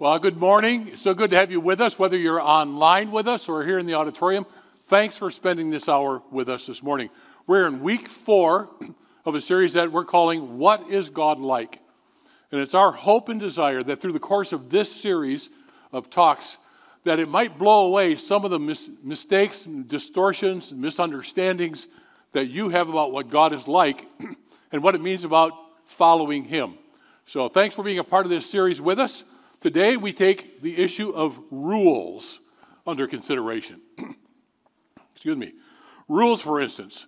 Well, good morning. It's so good to have you with us, whether you're online with us or here in the auditorium. Thanks for spending this hour with us this morning. We're in week four of a series that we're calling What is God Like? And it's our hope and desire that through the course of this series of talks, that it might blow away some of the mis- mistakes, distortions, misunderstandings that you have about what God is like and what it means about following Him. So, thanks for being a part of this series with us. Today, we take the issue of rules under consideration. Excuse me. Rules, for instance.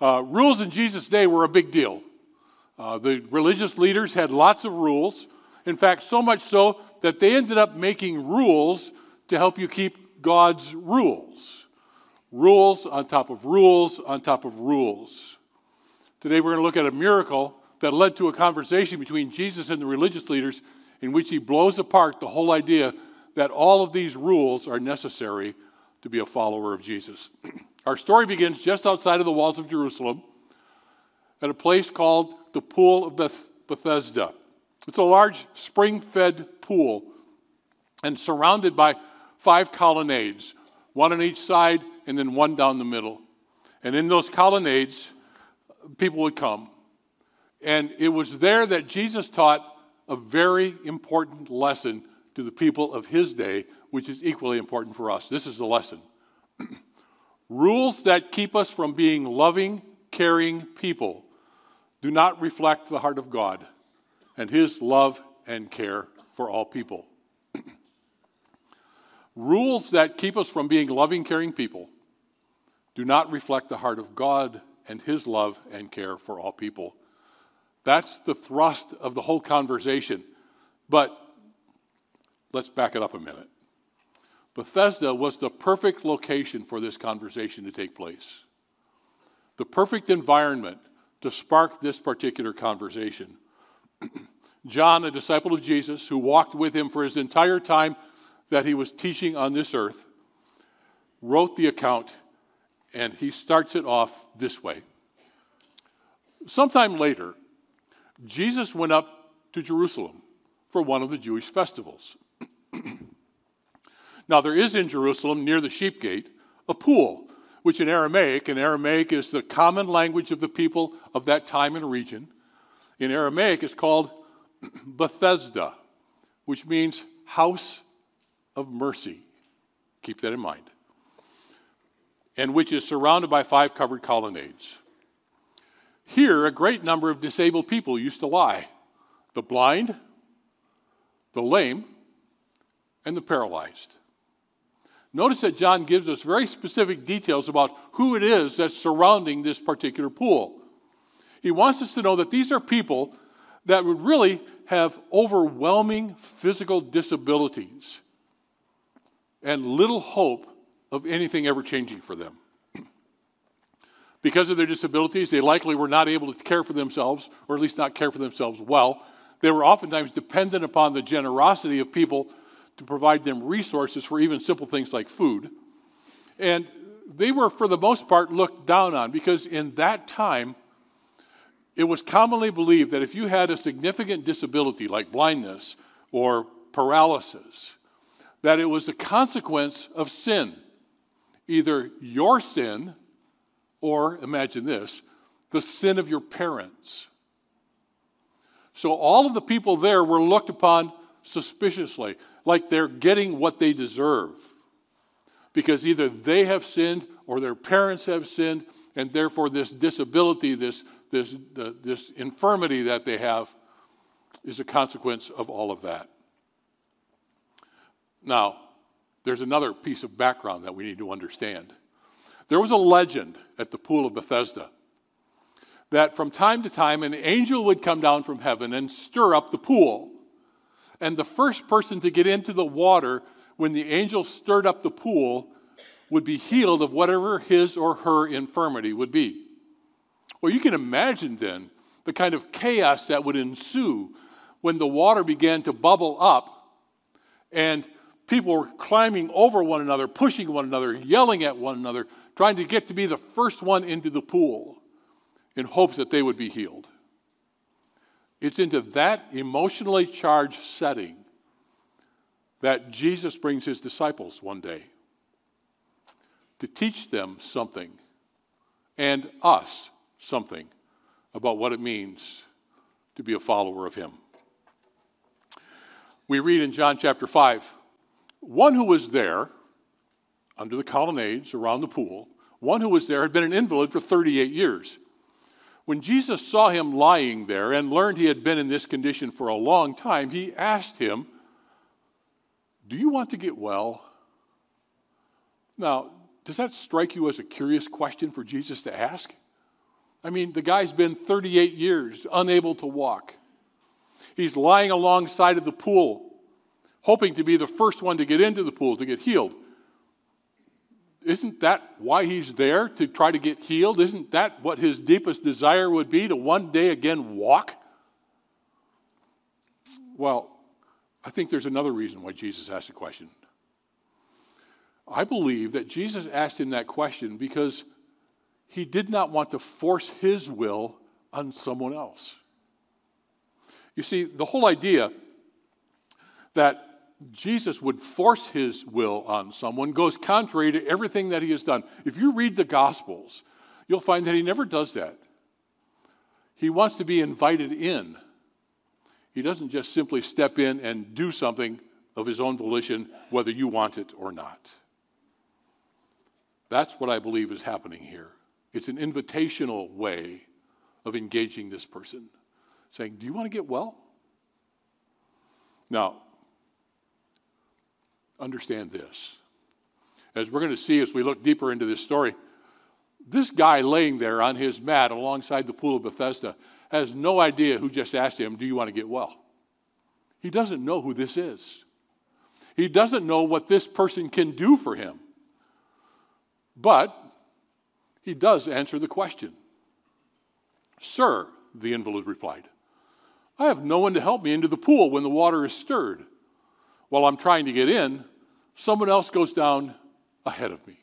Uh, rules in Jesus' day were a big deal. Uh, the religious leaders had lots of rules. In fact, so much so that they ended up making rules to help you keep God's rules. Rules on top of rules on top of rules. Today, we're going to look at a miracle that led to a conversation between Jesus and the religious leaders in which he blows apart the whole idea that all of these rules are necessary to be a follower of Jesus. Our story begins just outside of the walls of Jerusalem at a place called the Pool of Beth- Bethesda. It's a large spring fed pool and surrounded by five colonnades, one on each side and then one down the middle. And in those colonnades, people would come. And it was there that Jesus taught a very important lesson to the people of his day, which is equally important for us. This is the lesson Rules that keep us from being loving, caring people do not reflect the heart of God and his love and care for all people. Rules that keep us from being loving, caring people do not reflect the heart of God and his love and care for all people. That's the thrust of the whole conversation. But let's back it up a minute. Bethesda was the perfect location for this conversation to take place, the perfect environment to spark this particular conversation. John, a disciple of Jesus, who walked with him for his entire time that he was teaching on this earth, wrote the account, and he starts it off this way. Sometime later, Jesus went up to Jerusalem for one of the Jewish festivals. now, there is in Jerusalem, near the sheep gate, a pool, which in Aramaic, and Aramaic is the common language of the people of that time and region, in Aramaic is called Bethesda, which means house of mercy. Keep that in mind. And which is surrounded by five covered colonnades. Here, a great number of disabled people used to lie the blind, the lame, and the paralyzed. Notice that John gives us very specific details about who it is that's surrounding this particular pool. He wants us to know that these are people that would really have overwhelming physical disabilities and little hope of anything ever changing for them. Because of their disabilities, they likely were not able to care for themselves, or at least not care for themselves well. They were oftentimes dependent upon the generosity of people to provide them resources for even simple things like food. And they were, for the most part, looked down on because in that time, it was commonly believed that if you had a significant disability like blindness or paralysis, that it was a consequence of sin. Either your sin, or imagine this, the sin of your parents. So all of the people there were looked upon suspiciously, like they're getting what they deserve. Because either they have sinned or their parents have sinned, and therefore this disability, this, this, uh, this infirmity that they have, is a consequence of all of that. Now, there's another piece of background that we need to understand. There was a legend at the Pool of Bethesda that from time to time an angel would come down from heaven and stir up the pool. And the first person to get into the water when the angel stirred up the pool would be healed of whatever his or her infirmity would be. Well, you can imagine then the kind of chaos that would ensue when the water began to bubble up and people were climbing over one another, pushing one another, yelling at one another, trying to get to be the first one into the pool in hopes that they would be healed. It's into that emotionally charged setting that Jesus brings his disciples one day to teach them something and us something about what it means to be a follower of him. We read in John chapter 5 one who was there under the colonnades around the pool, one who was there had been an invalid for 38 years. When Jesus saw him lying there and learned he had been in this condition for a long time, he asked him, Do you want to get well? Now, does that strike you as a curious question for Jesus to ask? I mean, the guy's been 38 years unable to walk. He's lying alongside of the pool, hoping to be the first one to get into the pool to get healed. Isn't that why he's there to try to get healed? Isn't that what his deepest desire would be to one day again walk? Well, I think there's another reason why Jesus asked the question. I believe that Jesus asked him that question because he did not want to force his will on someone else. You see, the whole idea that Jesus would force his will on someone goes contrary to everything that he has done. If you read the Gospels, you'll find that he never does that. He wants to be invited in. He doesn't just simply step in and do something of his own volition, whether you want it or not. That's what I believe is happening here. It's an invitational way of engaging this person, saying, Do you want to get well? Now, understand this. As we're going to see as we look deeper into this story, this guy laying there on his mat alongside the pool of Bethesda has no idea who just asked him, Do you want to get well? He doesn't know who this is. He doesn't know what this person can do for him. But he does answer the question. Sir, the invalid replied, I have no one to help me into the pool when the water is stirred. While I'm trying to get in, someone else goes down ahead of me.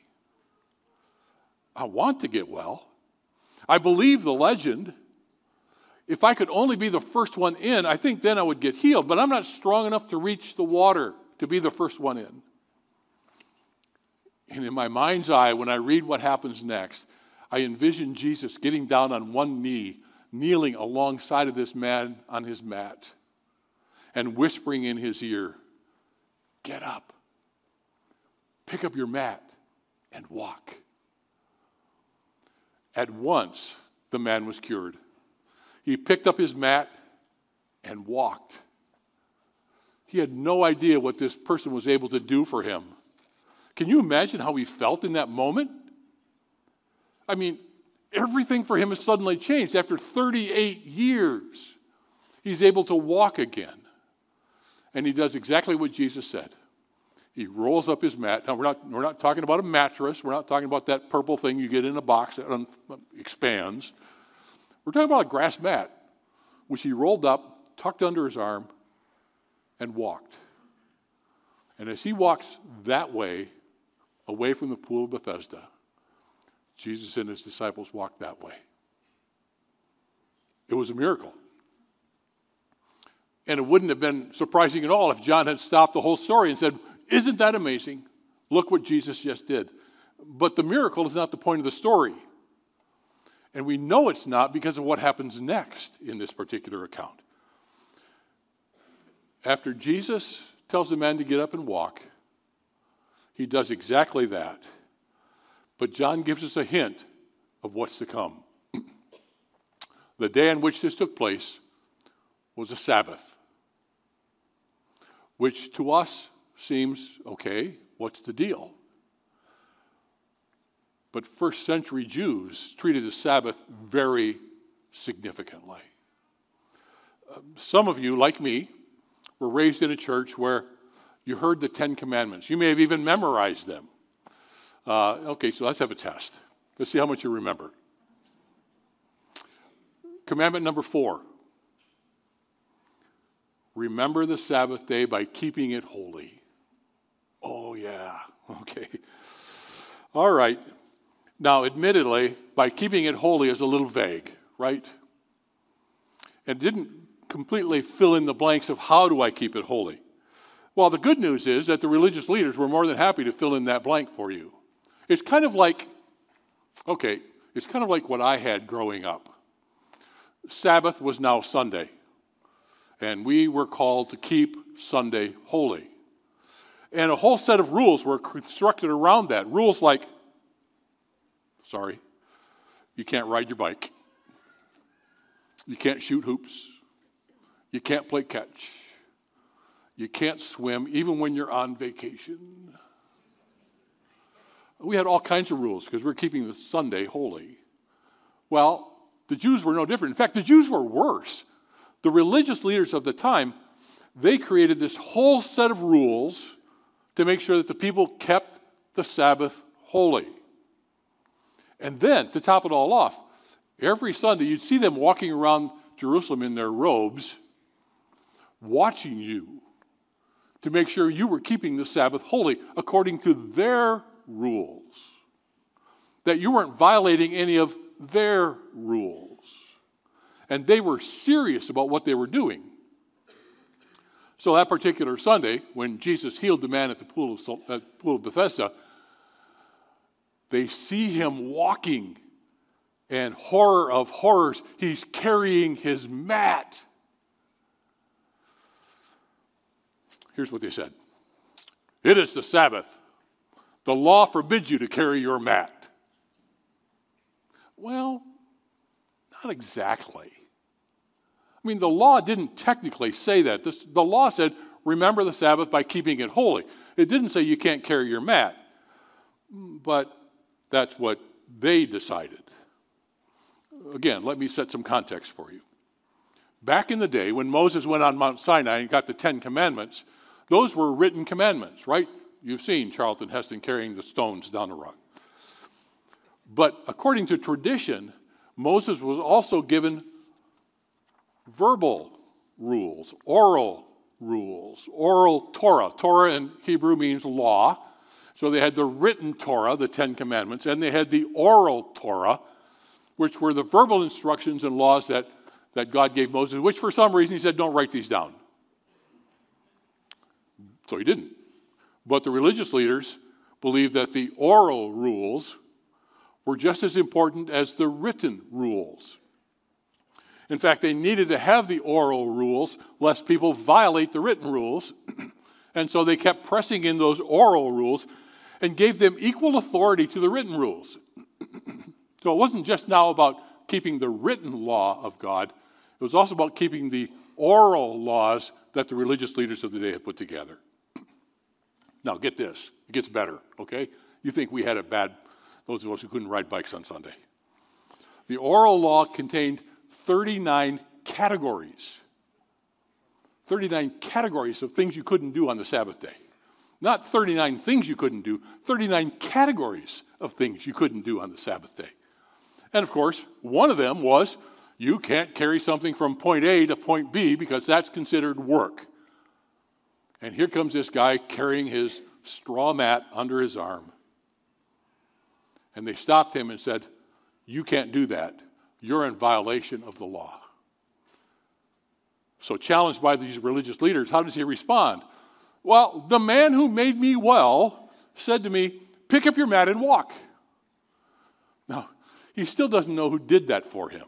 I want to get well. I believe the legend. If I could only be the first one in, I think then I would get healed, but I'm not strong enough to reach the water to be the first one in. And in my mind's eye, when I read what happens next, I envision Jesus getting down on one knee, kneeling alongside of this man on his mat, and whispering in his ear, Get up, pick up your mat, and walk. At once, the man was cured. He picked up his mat and walked. He had no idea what this person was able to do for him. Can you imagine how he felt in that moment? I mean, everything for him has suddenly changed. After 38 years, he's able to walk again. And he does exactly what Jesus said. He rolls up his mat. Now, we're not, we're not talking about a mattress. We're not talking about that purple thing you get in a box that un- expands. We're talking about a grass mat, which he rolled up, tucked under his arm, and walked. And as he walks that way, away from the pool of Bethesda, Jesus and his disciples walked that way. It was a miracle. And it wouldn't have been surprising at all if John had stopped the whole story and said, Isn't that amazing? Look what Jesus just did. But the miracle is not the point of the story. And we know it's not because of what happens next in this particular account. After Jesus tells the man to get up and walk, he does exactly that. But John gives us a hint of what's to come. the day on which this took place was a Sabbath, which to us seems okay, what's the deal? But first century Jews treated the Sabbath very significantly. Um, some of you, like me, were raised in a church where you heard the Ten Commandments. You may have even memorized them. Uh, okay, so let's have a test. Let's see how much you remember. Commandment number four remember the Sabbath day by keeping it holy. Oh, yeah, okay. All right. Now, admittedly, by keeping it holy is a little vague, right? And didn't completely fill in the blanks of how do I keep it holy. Well, the good news is that the religious leaders were more than happy to fill in that blank for you. It's kind of like, okay, it's kind of like what I had growing up. Sabbath was now Sunday, and we were called to keep Sunday holy. And a whole set of rules were constructed around that. Rules like, sorry, you can't ride your bike, you can't shoot hoops, you can't play catch, you can't swim even when you're on vacation. We had all kinds of rules because we're keeping the Sunday holy. Well, the Jews were no different. In fact, the Jews were worse. The religious leaders of the time, they created this whole set of rules to make sure that the people kept the Sabbath holy. And then, to top it all off, every Sunday you'd see them walking around Jerusalem in their robes, watching you to make sure you were keeping the Sabbath holy according to their rules, that you weren't violating any of their rules. And they were serious about what they were doing. So that particular Sunday, when Jesus healed the man at the pool of, pool of Bethesda, they see him walking, and horror of horrors, he's carrying his mat. Here's what they said It is the Sabbath. The law forbids you to carry your mat. Well, not exactly. I mean, the law didn't technically say that. This, the law said, remember the Sabbath by keeping it holy. It didn't say you can't carry your mat. But that's what they decided. Again, let me set some context for you. Back in the day, when Moses went on Mount Sinai and got the Ten Commandments, those were written commandments, right? You've seen Charlton Heston carrying the stones down the rock. But according to tradition, Moses was also given verbal rules, oral rules, oral Torah. Torah in Hebrew means law. So they had the written Torah, the Ten Commandments, and they had the oral Torah, which were the verbal instructions and laws that, that God gave Moses, which for some reason he said, don't write these down. So he didn't. But the religious leaders believed that the oral rules were just as important as the written rules. In fact, they needed to have the oral rules lest people violate the written rules. and so they kept pressing in those oral rules and gave them equal authority to the written rules. so it wasn't just now about keeping the written law of God, it was also about keeping the oral laws that the religious leaders of the day had put together. now, get this it gets better, okay? You think we had it bad, those of us who couldn't ride bikes on Sunday. The oral law contained 39 categories. 39 categories of things you couldn't do on the Sabbath day. Not 39 things you couldn't do, 39 categories of things you couldn't do on the Sabbath day. And of course, one of them was you can't carry something from point A to point B because that's considered work. And here comes this guy carrying his straw mat under his arm. And they stopped him and said, You can't do that you're in violation of the law. So, challenged by these religious leaders, how does he respond? Well, the man who made me well said to me, Pick up your mat and walk. Now, he still doesn't know who did that for him.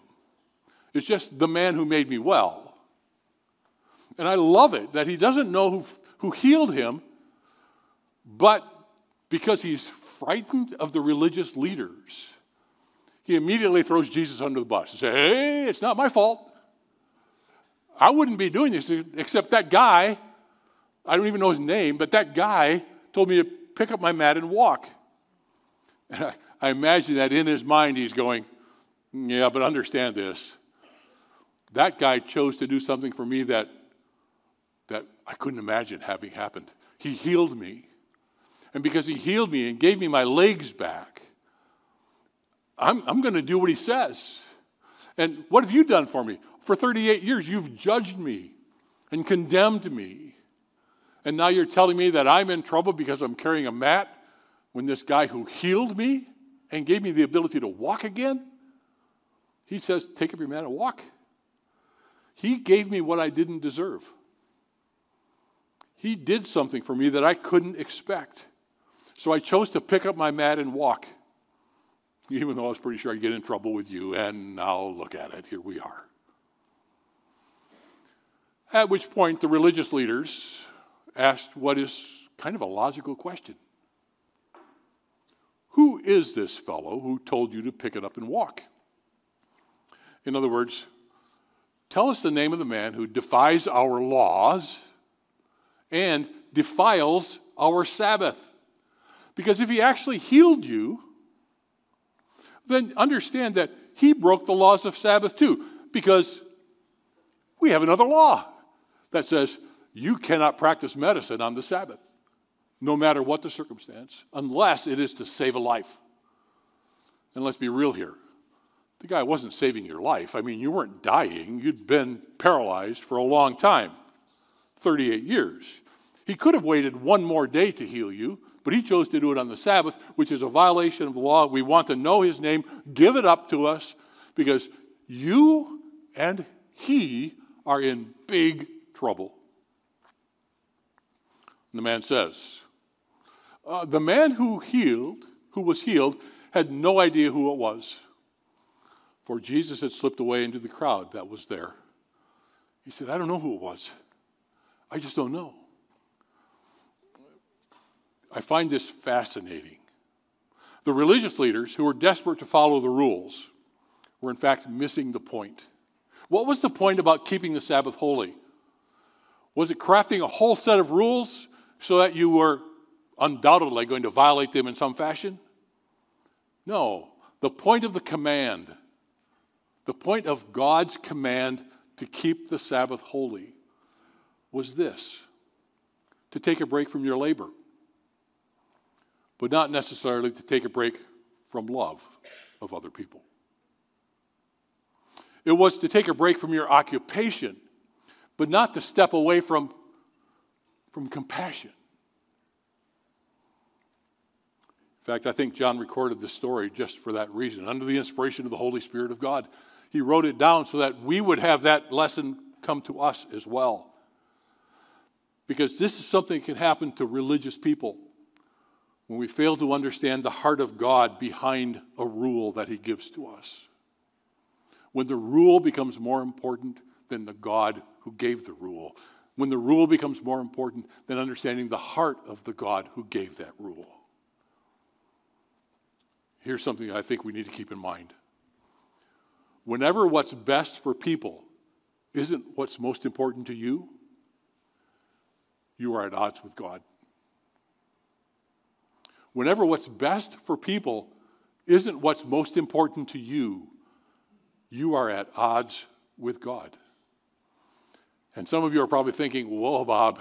It's just the man who made me well. And I love it that he doesn't know who, who healed him, but because he's frightened of the religious leaders, he immediately throws Jesus under the bus and says, Hey, it's not my fault. I wouldn't be doing this except that guy, I don't even know his name, but that guy told me to pick up my mat and walk. And I, I imagine that in his mind he's going, Yeah, but understand this. That guy chose to do something for me that, that I couldn't imagine having happened. He healed me. And because he healed me and gave me my legs back, I'm, I'm going to do what he says. And what have you done for me? For 38 years, you've judged me and condemned me. And now you're telling me that I'm in trouble because I'm carrying a mat when this guy who healed me and gave me the ability to walk again, he says, Take up your mat and walk. He gave me what I didn't deserve. he did something for me that I couldn't expect. So I chose to pick up my mat and walk, even though I was pretty sure I'd get in trouble with you. And now look at it, here we are. At which point, the religious leaders asked what is kind of a logical question Who is this fellow who told you to pick it up and walk? In other words, tell us the name of the man who defies our laws and defiles our Sabbath. Because if he actually healed you, then understand that he broke the laws of Sabbath too, because we have another law that says you cannot practice medicine on the Sabbath, no matter what the circumstance, unless it is to save a life. And let's be real here. The guy wasn't saving your life. I mean, you weren't dying, you'd been paralyzed for a long time 38 years. He could have waited one more day to heal you, but he chose to do it on the Sabbath, which is a violation of the law. We want to know his name. Give it up to us because you and he are in big trouble. And the man says, uh, The man who healed, who was healed, had no idea who it was. For Jesus had slipped away into the crowd that was there. He said, I don't know who it was. I just don't know. I find this fascinating. The religious leaders who were desperate to follow the rules were, in fact, missing the point. What was the point about keeping the Sabbath holy? Was it crafting a whole set of rules so that you were undoubtedly going to violate them in some fashion? No. The point of the command, the point of God's command to keep the Sabbath holy was this to take a break from your labor but not necessarily to take a break from love of other people. It was to take a break from your occupation, but not to step away from, from compassion. In fact, I think John recorded this story just for that reason, under the inspiration of the Holy Spirit of God. He wrote it down so that we would have that lesson come to us as well. Because this is something that can happen to religious people when we fail to understand the heart of God behind a rule that He gives to us. When the rule becomes more important than the God who gave the rule. When the rule becomes more important than understanding the heart of the God who gave that rule. Here's something I think we need to keep in mind. Whenever what's best for people isn't what's most important to you, you are at odds with God whenever what's best for people isn't what's most important to you, you are at odds with God. And some of you are probably thinking, whoa, Bob,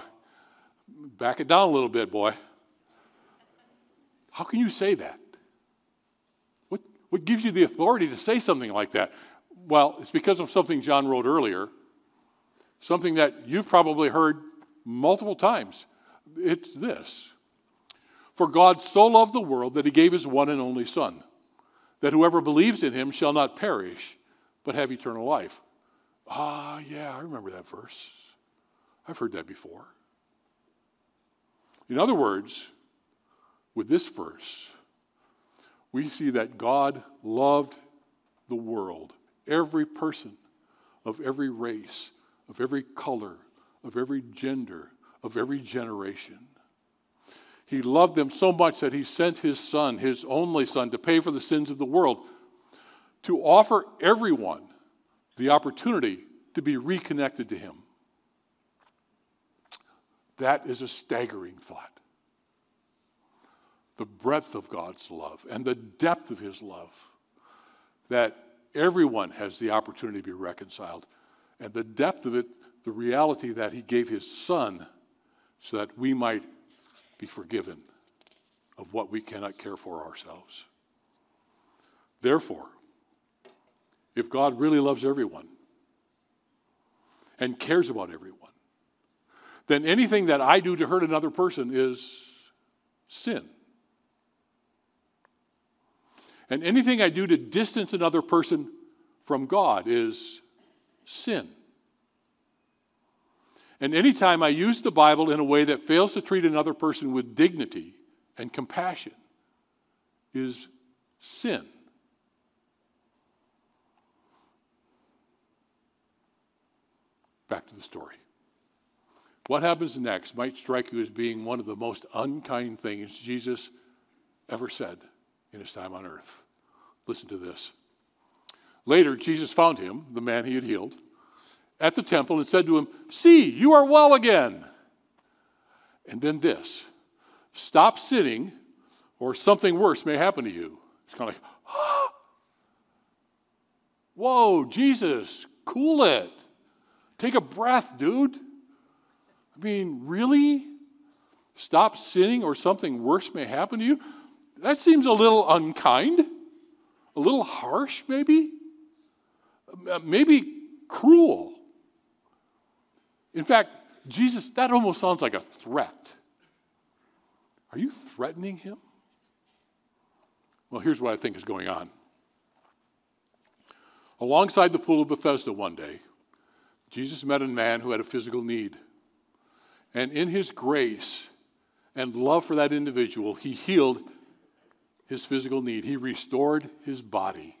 back it down a little bit, boy. How can you say that? What, what gives you the authority to say something like that? Well, it's because of something John wrote earlier, something that you've probably heard multiple times. It's this for God so loved the world that he gave his one and only Son, that whoever believes in him shall not perish, but have eternal life. Ah, yeah, I remember that verse. I've heard that before. In other words, with this verse, we see that God loved the world, every person of every race, of every color, of every gender, of every generation. He loved them so much that he sent his son, his only son, to pay for the sins of the world, to offer everyone the opportunity to be reconnected to him. That is a staggering thought. The breadth of God's love and the depth of his love, that everyone has the opportunity to be reconciled, and the depth of it, the reality that he gave his son so that we might be forgiven of what we cannot care for ourselves. Therefore, if God really loves everyone and cares about everyone, then anything that I do to hurt another person is sin. And anything I do to distance another person from God is sin. And anytime I use the Bible in a way that fails to treat another person with dignity and compassion is sin. Back to the story. What happens next might strike you as being one of the most unkind things Jesus ever said in his time on earth. Listen to this. Later, Jesus found him, the man he had healed, at the temple and said to him, See, you are well again. And then this stop sinning, or something worse may happen to you. It's kind of like. Whoa, Jesus, cool it. Take a breath, dude. I mean, really? Stop sinning or something worse may happen to you? That seems a little unkind, a little harsh, maybe, uh, maybe cruel. In fact, Jesus, that almost sounds like a threat. Are you threatening him? Well, here's what I think is going on. Alongside the pool of Bethesda one day, Jesus met a man who had a physical need. And in his grace and love for that individual, he healed his physical need, he restored his body.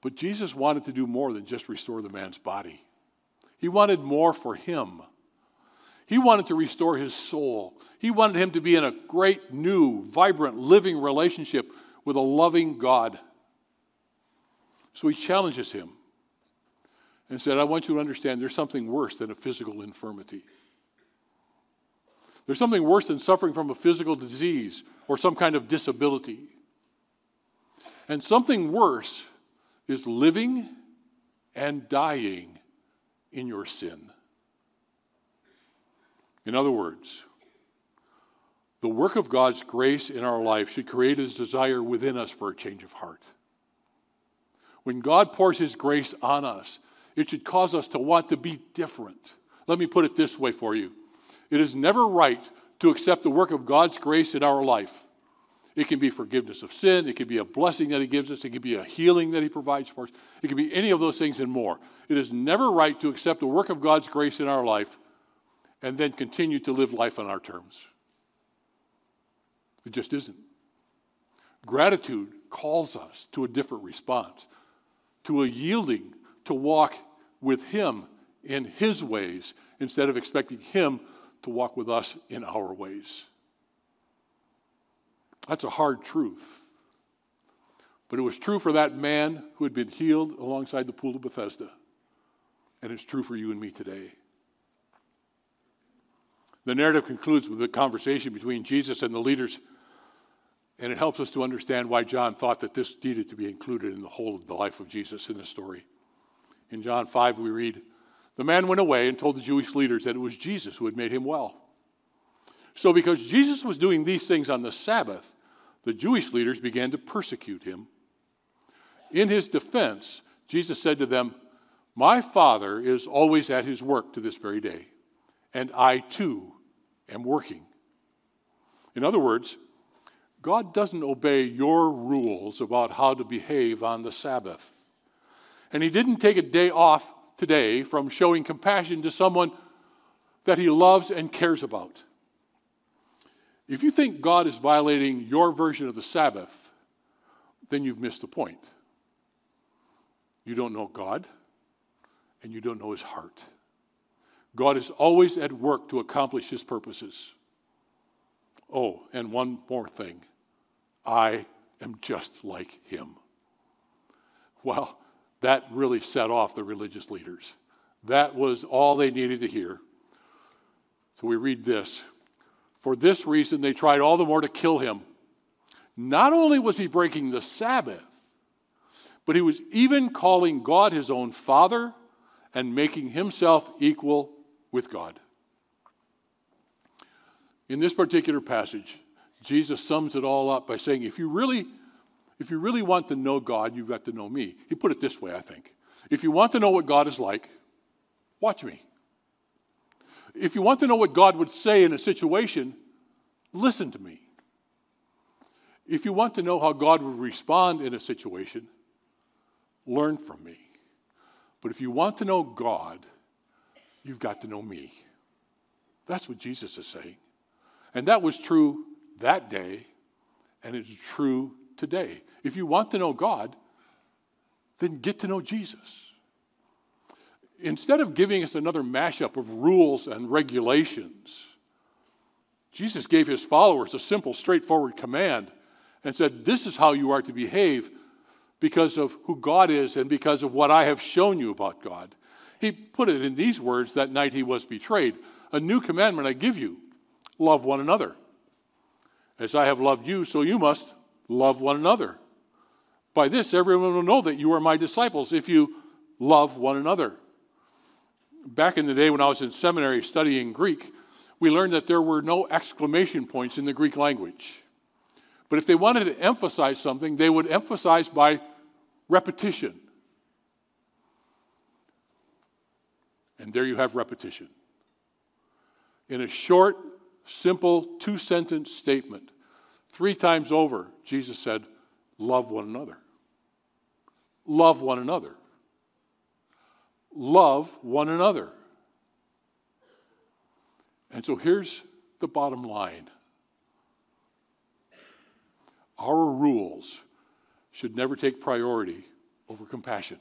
But Jesus wanted to do more than just restore the man's body, he wanted more for him. He wanted to restore his soul. He wanted him to be in a great, new, vibrant, living relationship with a loving God. So he challenges him and said, I want you to understand there's something worse than a physical infirmity. There's something worse than suffering from a physical disease or some kind of disability. And something worse is living and dying in your sin. In other words, the work of God's grace in our life should create his desire within us for a change of heart. When God pours His grace on us, it should cause us to want to be different. Let me put it this way for you it is never right to accept the work of God's grace in our life. It can be forgiveness of sin, it can be a blessing that He gives us, it can be a healing that He provides for us, it can be any of those things and more. It is never right to accept the work of God's grace in our life and then continue to live life on our terms. It just isn't. Gratitude calls us to a different response, to a yielding to walk with Him in His ways instead of expecting Him to walk with us in our ways. That's a hard truth. But it was true for that man who had been healed alongside the pool of Bethesda. And it's true for you and me today. The narrative concludes with a conversation between Jesus and the leaders, and it helps us to understand why John thought that this needed to be included in the whole of the life of Jesus in the story. In John 5, we read, The man went away and told the Jewish leaders that it was Jesus who had made him well. So, because Jesus was doing these things on the Sabbath, the Jewish leaders began to persecute him. In his defense, Jesus said to them, My Father is always at his work to this very day, and I too am working. In other words, God doesn't obey your rules about how to behave on the Sabbath. And he didn't take a day off today from showing compassion to someone that he loves and cares about. If you think God is violating your version of the Sabbath, then you've missed the point. You don't know God, and you don't know his heart. God is always at work to accomplish his purposes. Oh, and one more thing I am just like him. Well, that really set off the religious leaders. That was all they needed to hear. So we read this. For this reason, they tried all the more to kill him. Not only was he breaking the Sabbath, but he was even calling God his own Father and making himself equal with God. In this particular passage, Jesus sums it all up by saying, if you really if you really want to know God, you've got to know me. He put it this way, I think. If you want to know what God is like, watch me. If you want to know what God would say in a situation, listen to me. If you want to know how God would respond in a situation, learn from me. But if you want to know God, you've got to know me. That's what Jesus is saying. And that was true that day, and it's true today. If you want to know God, then get to know Jesus. Instead of giving us another mashup of rules and regulations, Jesus gave his followers a simple, straightforward command and said, This is how you are to behave because of who God is and because of what I have shown you about God. He put it in these words that night he was betrayed A new commandment I give you love one another. As I have loved you, so you must love one another. By this, everyone will know that you are my disciples if you love one another. Back in the day when I was in seminary studying Greek, we learned that there were no exclamation points in the Greek language. But if they wanted to emphasize something, they would emphasize by repetition. And there you have repetition. In a short, simple, two sentence statement, three times over, Jesus said, Love one another. Love one another. Love one another. And so here's the bottom line our rules should never take priority over compassion.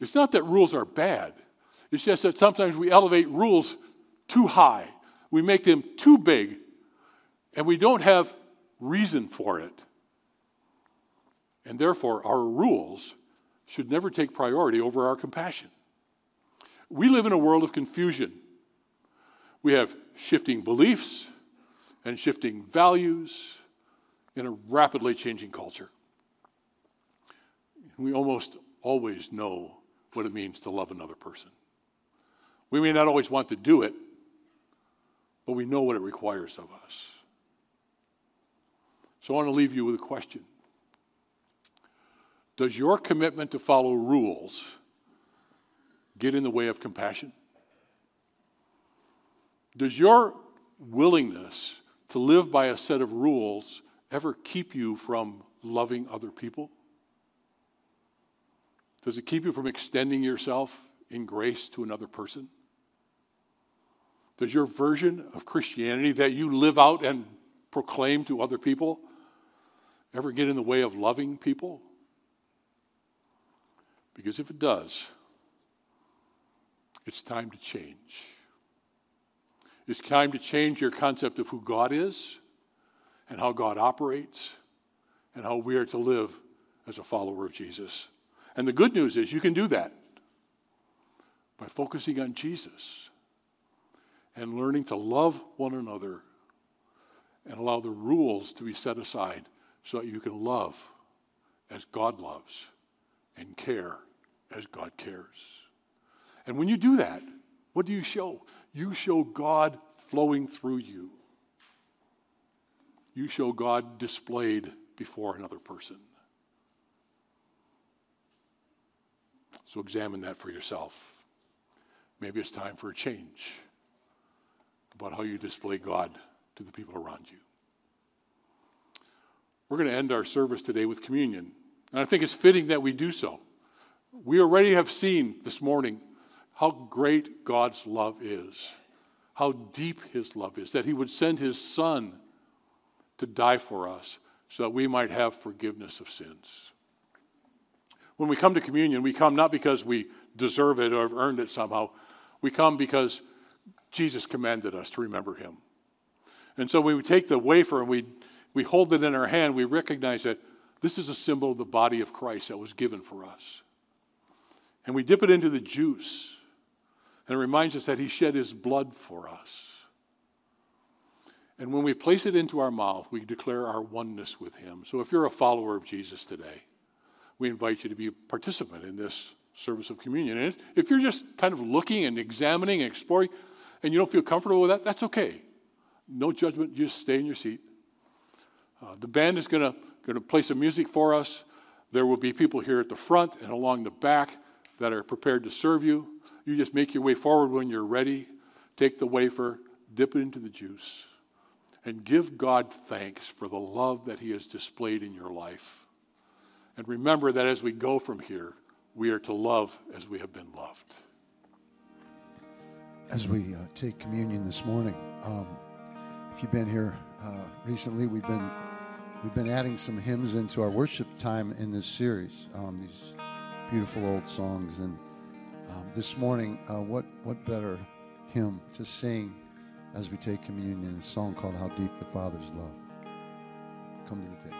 It's not that rules are bad, it's just that sometimes we elevate rules too high, we make them too big, and we don't have reason for it. And therefore, our rules should never take priority over our compassion. We live in a world of confusion. We have shifting beliefs and shifting values in a rapidly changing culture. We almost always know what it means to love another person. We may not always want to do it, but we know what it requires of us. So I want to leave you with a question Does your commitment to follow rules get in the way of compassion? Does your willingness to live by a set of rules ever keep you from loving other people? Does it keep you from extending yourself in grace to another person? Does your version of Christianity that you live out and proclaim to other people ever get in the way of loving people? Because if it does, it's time to change. It's time to change your concept of who God is and how God operates and how we are to live as a follower of Jesus. And the good news is you can do that by focusing on Jesus and learning to love one another and allow the rules to be set aside so that you can love as God loves and care as God cares. And when you do that, what do you show? You show God flowing through you. You show God displayed before another person. So examine that for yourself. Maybe it's time for a change about how you display God to the people around you. We're going to end our service today with communion. And I think it's fitting that we do so. We already have seen this morning how great God's love is, how deep His love is, that He would send His Son to die for us so that we might have forgiveness of sins. When we come to communion, we come not because we deserve it or have earned it somehow, we come because Jesus commanded us to remember Him. And so when we take the wafer and we we hold it in our hand, we recognize that this is a symbol of the body of Christ that was given for us. And we dip it into the juice, and it reminds us that He shed His blood for us. And when we place it into our mouth, we declare our oneness with Him. So if you're a follower of Jesus today, we invite you to be a participant in this service of communion. And if you're just kind of looking and examining and exploring, and you don't feel comfortable with that, that's okay. No judgment, just stay in your seat. Uh, the band is going to play some music for us. There will be people here at the front and along the back that are prepared to serve you. You just make your way forward when you're ready. Take the wafer, dip it into the juice, and give God thanks for the love that He has displayed in your life. And remember that as we go from here, we are to love as we have been loved. as we uh, take communion this morning. Um, if you've been here uh, recently, we've been we've been adding some hymns into our worship time in this series. Um, these beautiful old songs, and um, this morning, uh, what what better hymn to sing as we take communion? A song called "How Deep the Father's Love." Come to the table.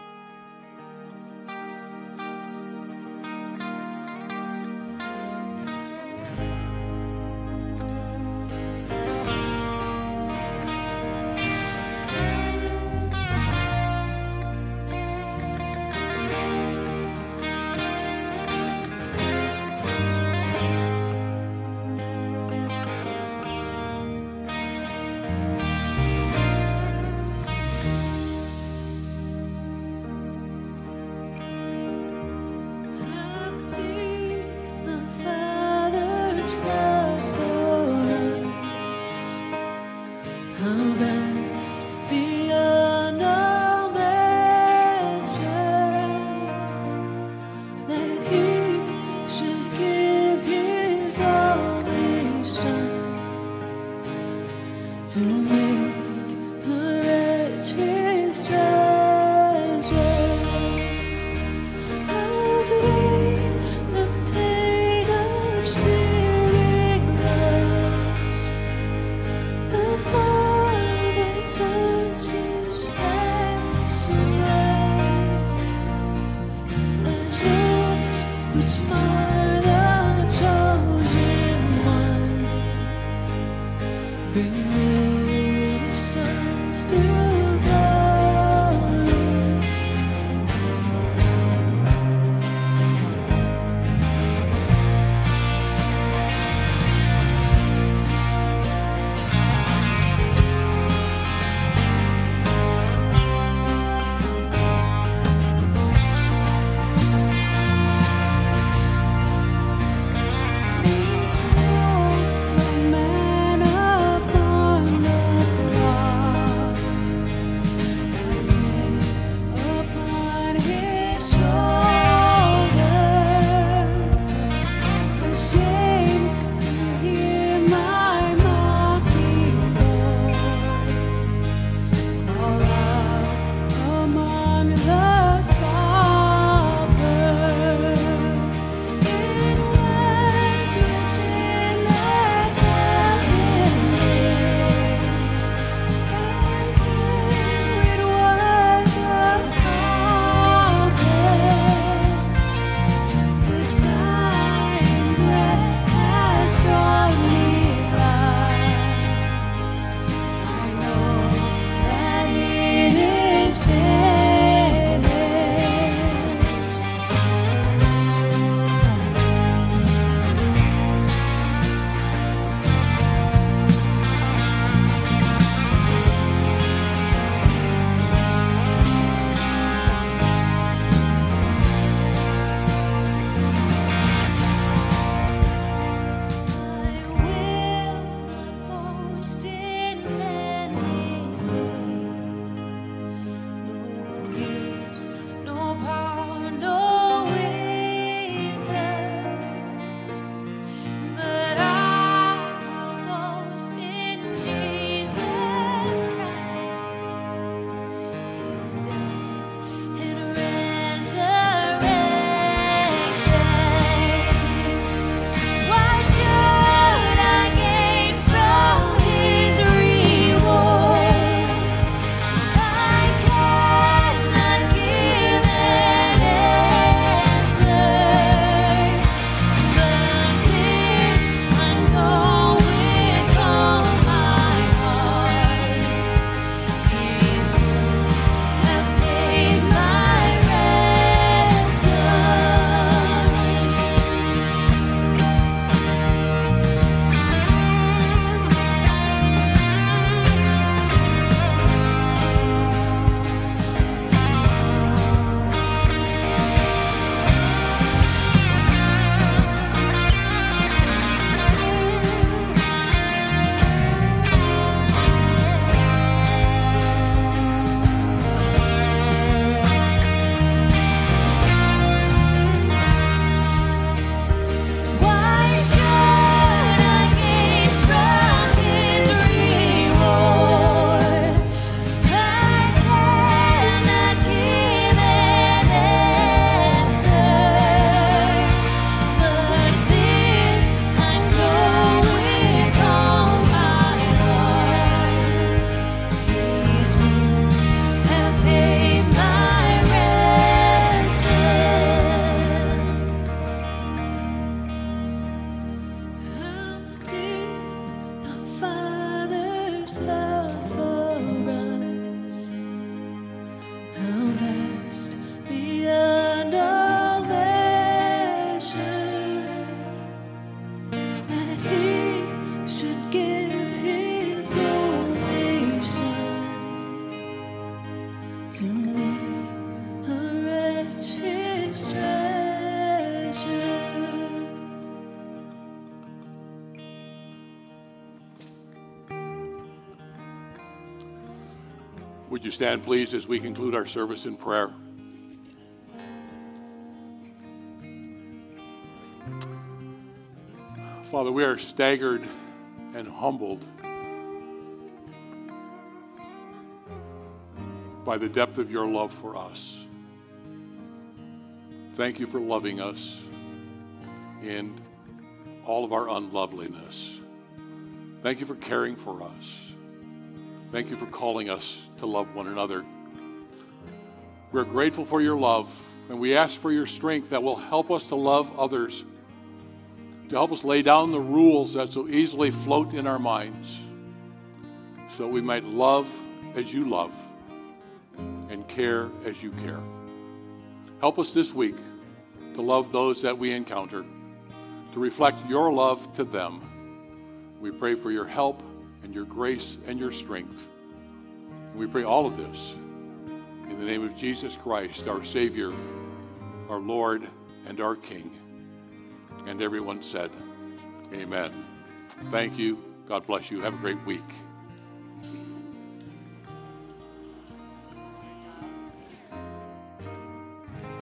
Stand, please, as we conclude our service in prayer? Father, we are staggered and humbled by the depth of your love for us. Thank you for loving us in all of our unloveliness. Thank you for caring for us. Thank you for calling us to love one another. We're grateful for your love, and we ask for your strength that will help us to love others, to help us lay down the rules that so easily float in our minds, so we might love as you love and care as you care. Help us this week to love those that we encounter, to reflect your love to them. We pray for your help and your grace and your strength. we pray all of this in the name of Jesus Christ, our Savior, our Lord, and our King. And everyone said, Amen. Thank you. God bless you. Have a great week.